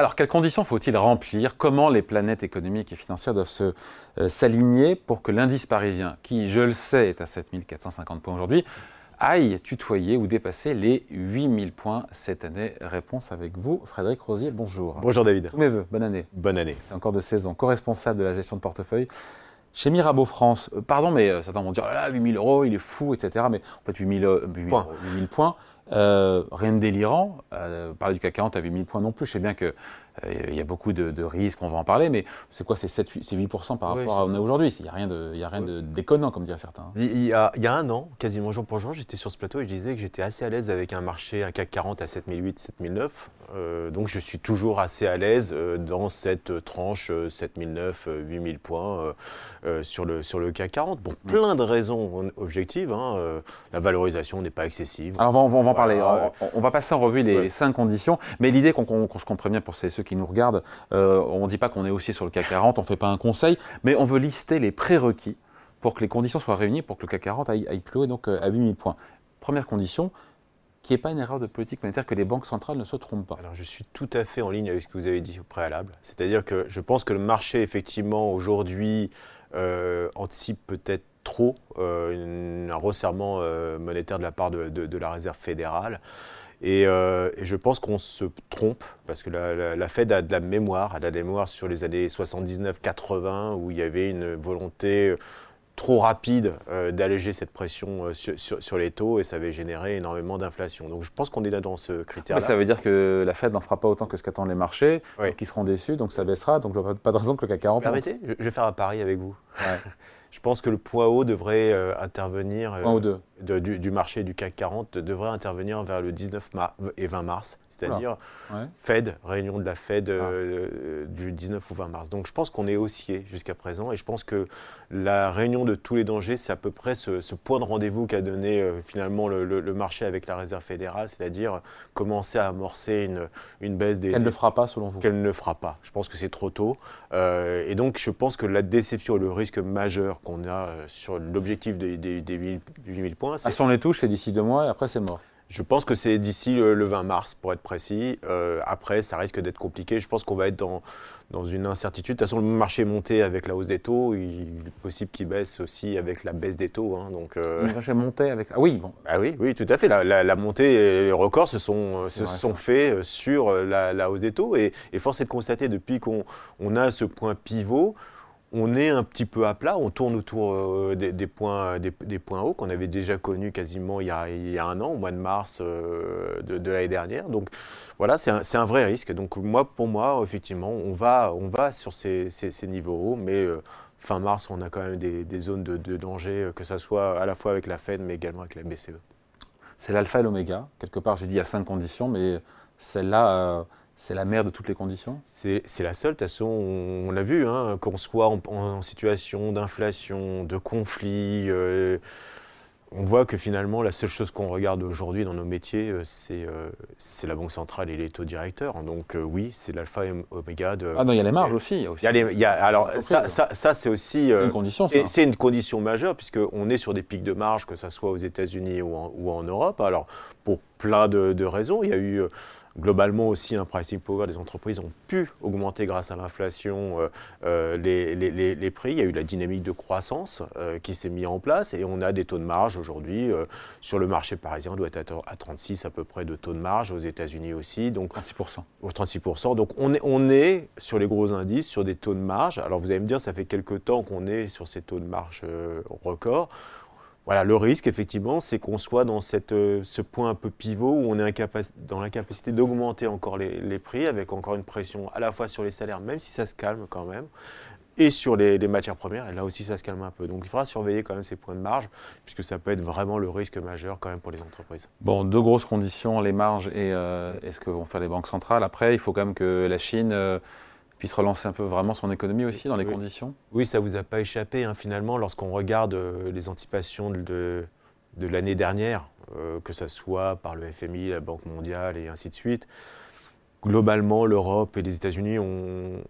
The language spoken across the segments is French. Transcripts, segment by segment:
Alors, quelles conditions faut-il remplir? Comment les planètes économiques et financières doivent se euh, s'aligner pour que l'indice parisien, qui, je le sais, est à 7450 points aujourd'hui, aille tutoyer ou dépasser les 8000 points cette année? Réponse avec vous, Frédéric Rosier, bonjour. Bonjour David. Tous mes voeux, bonne année. Bonne année. C'est encore de saison, co-responsable de la gestion de portefeuille chez Mirabeau France. Euh, pardon, mais euh, certains vont dire, ah, 8000 euros, il est fou, etc. Mais en fait, 8000 points. 8000 points euh, rien de délirant. Euh, parler du CAC 40 à 8000 points non plus. Je sais bien qu'il euh, y a beaucoup de, risques, on va en parler, mais c'est quoi C'est 8% par rapport à on est aujourd'hui? Il n'y a rien de, y a rien de déconnant, comme diraient certains. Il y, a, il y, a, un an, quasiment jour pour jour, j'étais sur ce plateau et je disais que j'étais assez à l'aise avec un marché, un CAC 40 à 7008, 7009. Euh, donc je suis toujours assez à l'aise dans cette tranche 7009, 8000 points sur, le, sur le CAC 40. Pour mm. plein de raisons objectives. Hein, la valorisation n'est pas excessive. Alors on va, on va, on, va passer en revue les, cinq conditions, mais l'idée qu'on se comprenne bien pour ceux qui nous regardent, euh, on ne dit pas qu'on est aussi sur le CAC 40, on ne fait pas un conseil, mais on veut lister les prérequis pour que les conditions soient réunies pour que le CAC 40 aille, plus haut, donc euh, à 8000 points. Première condition, qu'il n'y ait pas une erreur de politique monétaire, que les banques centrales ne se trompent pas. Alors je suis tout à fait en ligne avec ce que vous avez dit au préalable. C'est-à-dire que je pense que le marché, effectivement, aujourd'hui, euh, anticipe peut-être trop euh, un resserrement euh, monétaire de la part de, la Réserve fédérale. Et, je pense qu'on se trompe, parce que la, Fed a de la mémoire, a de la mémoire sur les années 79-80, où il y avait une volonté trop rapide d'alléger cette pression sur, les taux et ça avait généré énormément d'inflation. Donc je pense qu'on est là dans ce critère-là. Ça veut dire que la Fed n'en fera pas autant que ce qu'attendent les marchés, qui seront déçus, donc ça baissera. Donc je vois pas de raison que le CAC 40. Permettez, je vais faire un pari avec vous. je pense que le point haut devrait euh, intervenir, euh, du, marché du CAC 40 devrait intervenir vers le 19 et 20 mars c'est-à-dire Fed, réunion de la Fed ah. euh, du 19 ou 20 mars. Donc je pense qu'on est haussier jusqu'à présent et je pense que la réunion de tous les dangers, c'est à peu près ce, point de rendez-vous qu'a donné euh, finalement le, marché avec la Réserve fédérale, c'est-à-dire commencer à amorcer une, une baisse des... Qu'elle ne fera pas selon vous? Qu'elle ne fera pas. Je pense que c'est trop tôt. Euh, et donc je pense que la déception et le risque majeur qu'on a sur l'objectif des, des, des 8000 points... Ah, si on les touche, c'est d'ici deux mois et après c'est mort. Je pense que c'est d'ici le, 20 mars, pour être précis. Euh, après, ça risque d'être compliqué. Je pense qu'on va être dans, dans une incertitude. De toute façon, le marché est monté avec la hausse des taux. Il est possible qu'il baisse aussi avec la baisse des taux. Hein, donc, euh, Le marché est monté avec. Ah oui, bon. Ah oui, oui, tout à fait. La, montée et les records se sont, se sont faits sur la, hausse des taux. Et, et force est de constater, depuis qu'on on a ce point pivot, on est un petit peu à plat, on tourne autour euh, des, points, des, points hauts qu'on avait déjà connus quasiment il y, a, un an, au mois de mars euh, de, l'année dernière. Donc voilà, c'est un, vrai risque. Donc moi, pour moi, effectivement, on va, on va sur ces, niveaux hauts, mais euh, fin mars, on a quand même des, zones de, danger, que ce soit à la fois avec la Fed, mais également avec la BCE. C'est l'alpha et l'oméga. Quelque part, je dis à cinq conditions, mais celle-là c'est la mère de toutes les conditions? C'est la seule. De toute façon, on, l'a vu, hein, qu'on soit en, situation d'inflation, de conflit. Euh, on voit que finalement, la seule chose qu'on regarde aujourd'hui dans nos métiers, euh, euh, c'est la Banque centrale et les taux directeurs. Donc oui, c'est l'alpha et oméga de... Ah non, il y a les marges aussi. Il y a alors ça, ça, c'est aussi... c'est une condition, C'est une condition majeure, puisqu'on est sur des pics de marge, que ce soit aux États-Unis ou, ou, en Europe. Alors, pour plein de, de raisons, il y a eu globalement aussi un pricing power des entreprises ont pu augmenter grâce à l'inflation euh, euh, les, prix. Il y a eu la dynamique de croissance euh, qui s'est mise en place et on a des taux de marge aujourd'hui sur le marché parisien, on doit être à 36 à peu près de taux de marge, aux États-Unis aussi. Donc 36%. 36%. Donc on est, on est sur les gros indices, sur des taux de marge. Alors vous allez me dire, ça fait quelques temps qu'on est sur ces taux de marge records. Voilà, le risque, effectivement, c'est qu'on soit dans cette, euh, ce point un peu pivot où on est dans l'incapacité d'augmenter encore les, prix avec encore une pression à la fois sur les salaires, même si ça se calme quand même, et sur les, matières premières. Et là aussi, ça se calme un peu. Donc, il faudra surveiller quand même ces points de marge, puisque ça peut être vraiment le risque majeur quand même pour les entreprises. Bon, deux grosses conditions, les marges et, euh, ce que vont faire les banques centrales. Après, il faut quand même que la Chine... Euh, puisse relancer un peu vraiment son économie aussi dans les conditions Oui, ça ne vous a pas échappé hein, finalement lorsqu'on regarde euh, les anticipations de, de l'année dernière, euh, que ce soit par le FMI, la Banque mondiale et ainsi de suite. Globalement, l'Europe et les États-Unis ont,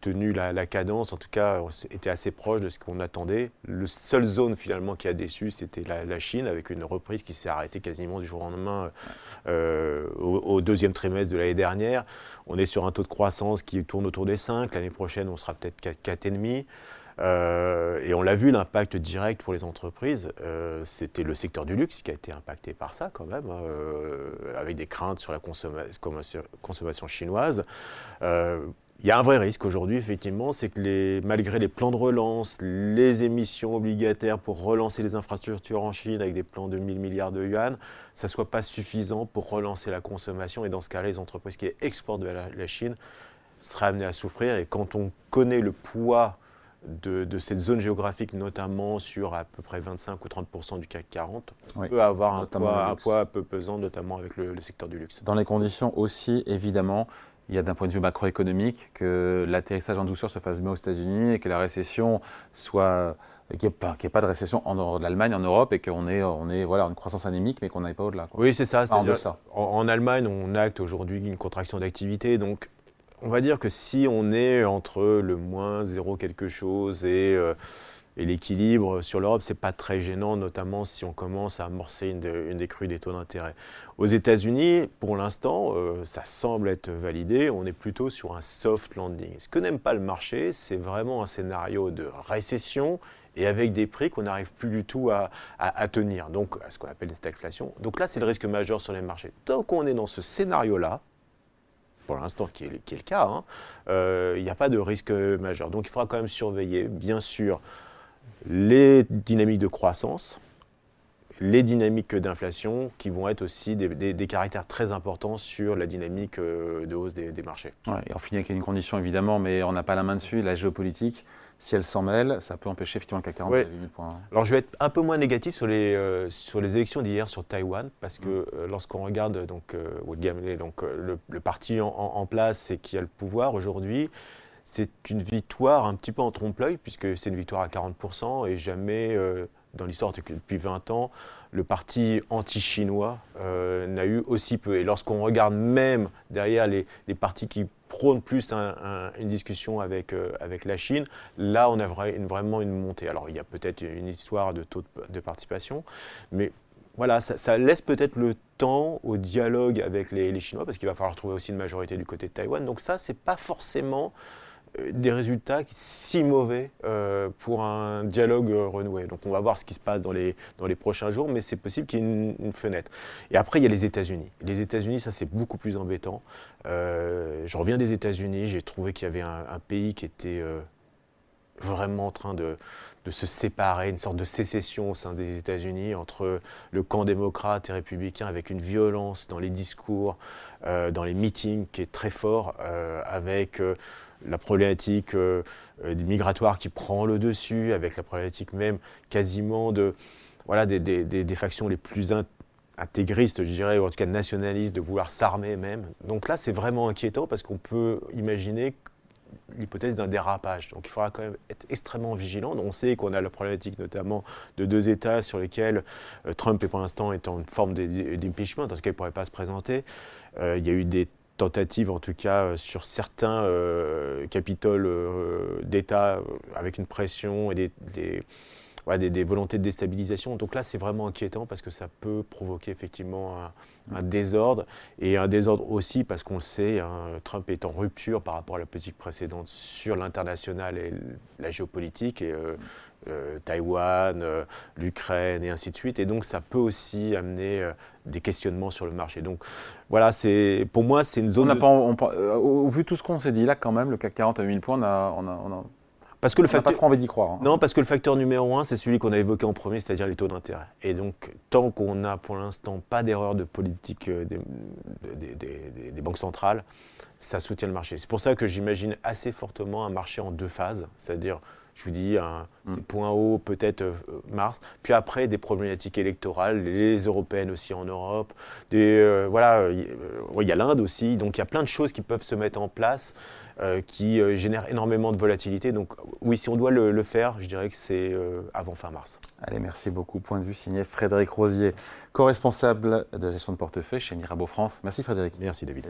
tenu la, cadence, en tout cas, étaient assez proches de ce qu'on attendait. Le seule zone finalement qui a déçu, c'était la, Chine, avec une reprise qui s'est arrêtée quasiment du jour au lendemain euh, au, deuxième trimestre de l'année dernière. On est sur un taux de croissance qui tourne autour des 5. L'année prochaine, on sera peut-être 4,5. Euh, et on l'a vu, l'impact direct pour les entreprises, euh, c'était le secteur du luxe qui a été impacté par ça quand même, hein, euh, avec des craintes sur la consommation chinoise. Il y a un vrai risque aujourd'hui, effectivement, c'est que malgré les plans de relance, les émissions obligataires pour relancer les infrastructures en Chine avec des plans de 1000 milliards de yuan, ça ne soit pas suffisant pour relancer la consommation. Et dans ce cas-là, les entreprises qui exportent de la Chine seraient amenées à souffrir. Et quand on connaît le poids de, cette zone géographique, notamment sur à peu près 25 ou 30 du CAC 40, peut avoir un poids, un peu pesant, notamment avec le, secteur du luxe. Dans les conditions aussi, évidemment, il y a d'un point de vue macroéconomique que l'atterrissage en douceur se fasse bien aux États-Unis et que la récession soit qu'il n'y ait, pas de récession en dehors de l'Allemagne, en Europe, et qu'on ait, on ait voilà, une croissance anémique, mais qu'on n'aille pas au-delà. Oui, c'est ça. en, en, Allemagne, on acte aujourd'hui une contraction d'activité, donc on va dire que si on est entre le moins zéro quelque chose et, euh, l'équilibre sur l'Europe, c'est pas très gênant, notamment si on commence à amorcer une, décrue des taux d'intérêt. Aux États-Unis, pour l'instant, euh, ça semble être validé, on est plutôt sur un soft landing. Ce que n'aime pas le marché, c'est vraiment un scénario de récession et avec des prix qu'on n'arrive plus du tout à, tenir, donc à ce qu'on appelle une stagflation. Donc là, c'est le risque majeur sur les marchés. Tant qu'on est dans ce scénario-là, pour l'instant qui est, le cas, hein, euh, il n'y a pas de risque majeur. Donc il faudra quand même surveiller, bien sûr, les dynamiques de croissance, les dynamiques d'inflation qui vont être aussi des, caractères très importants sur la dynamique euh, de hausse des, marchés. et on finit avec une condition évidemment, mais on n'a pas la main dessus, la géopolitique. Si elle s'en mêle, ça peut empêcher effectivement le CAC 40 ouais. points. Alors je vais être un peu moins négatif sur les, euh, sur les élections d'hier sur Taïwan, parce que mm. euh, lorsqu'on regarde donc, donc le, parti en, place et qui a le pouvoir aujourd'hui, c'est une victoire un petit peu en trompe-l'œil, puisque c'est une victoire à 40% et jamais dans l'histoire depuis 20 ans, le parti anti-chinois euh, n'a eu aussi peu. Et lorsqu'on regarde même derrière les, partis qui prônent plus une discussion avec, euh, avec la Chine, là on a vraiment une montée. Alors il y a peut-être une histoire de taux de, participation, mais voilà, ça, laisse peut-être le temps au dialogue avec les, les Chinois, parce qu'il va falloir trouver aussi une majorité du côté de Taïwan. Donc ça, c'est pas forcément des résultats si mauvais euh, pour un dialogue renoué. Donc on va voir ce qui se passe dans les, dans les prochains jours, mais c'est possible qu'il y ait une, fenêtre. Et après, il y a les États-Unis. Les États-Unis, ça c'est beaucoup plus embêtant. Euh, je reviens des États-Unis, j'ai trouvé qu'il y avait un, pays qui était vraiment en train de, de, se séparer, une sorte de sécession au sein des États-Unis entre le camp démocrate et républicain, avec une violence dans les discours, dans les meetings qui est très fort, avec la problématique euh, euh, migratoire qui prend le dessus, avec la problématique même quasiment de, voilà, des, factions les plus intégristes, je dirais, ou en tout cas nationalistes, de vouloir s'armer même. Donc là, c'est vraiment inquiétant parce qu'on peut imaginer l'hypothèse d'un dérapage. Donc il faudra quand même être extrêmement vigilant. on sait qu'on a la problématique notamment de deux États sur lesquels euh, Trump est pour l'instant en forme d'impeachment, en tout cas il ne pourrait pas se présenter. il y a eu des tentative, en tout cas, euh, sur certains euh, capitoles euh, d'État avec une pression et des, volontés de déstabilisation. Donc là, c'est vraiment inquiétant parce que ça peut provoquer effectivement un, désordre et un désordre aussi parce qu'on le sait, hein, Trump est en rupture par rapport à la politique précédente sur l'international et la géopolitique. Et, euh, Taïwan, euh, l'Ukraine et ainsi de suite. Et donc ça peut aussi amener euh, des questionnements sur le marché. Donc voilà, c'est pour moi c'est une zone. On pas, au vu de tout ce qu'on s'est dit là, quand même, le CAC 40 à 8000 points, on a, on a, parce que le facteur, pas trop envie d'y croire. Hein. Non, parce que le facteur numéro un, c'est celui qu'on a évoqué en premier, c'est-à-dire les taux d'intérêt. Et donc, tant qu'on n'a pour l'instant pas d'erreur de politique des, des, banques centrales, ça soutient le marché. C'est pour ça que j'imagine assez fortement un marché en deux phases, c'est-à-dire je vous dis, un mm. point haut peut-être euh, mars. Puis après, des problématiques électorales, les européennes aussi en Europe. Des, euh, voilà, il y a l'Inde aussi. Donc il y a plein de choses qui peuvent se mettre en place euh, qui génèrent énormément de volatilité. Donc oui, si on doit le, faire, je dirais que c'est avant fin mars. Allez, merci beaucoup. Point de vue signé Frédéric Rosier, co-responsable de la gestion de portefeuille chez Mirabeau France. Merci Frédéric. Merci David.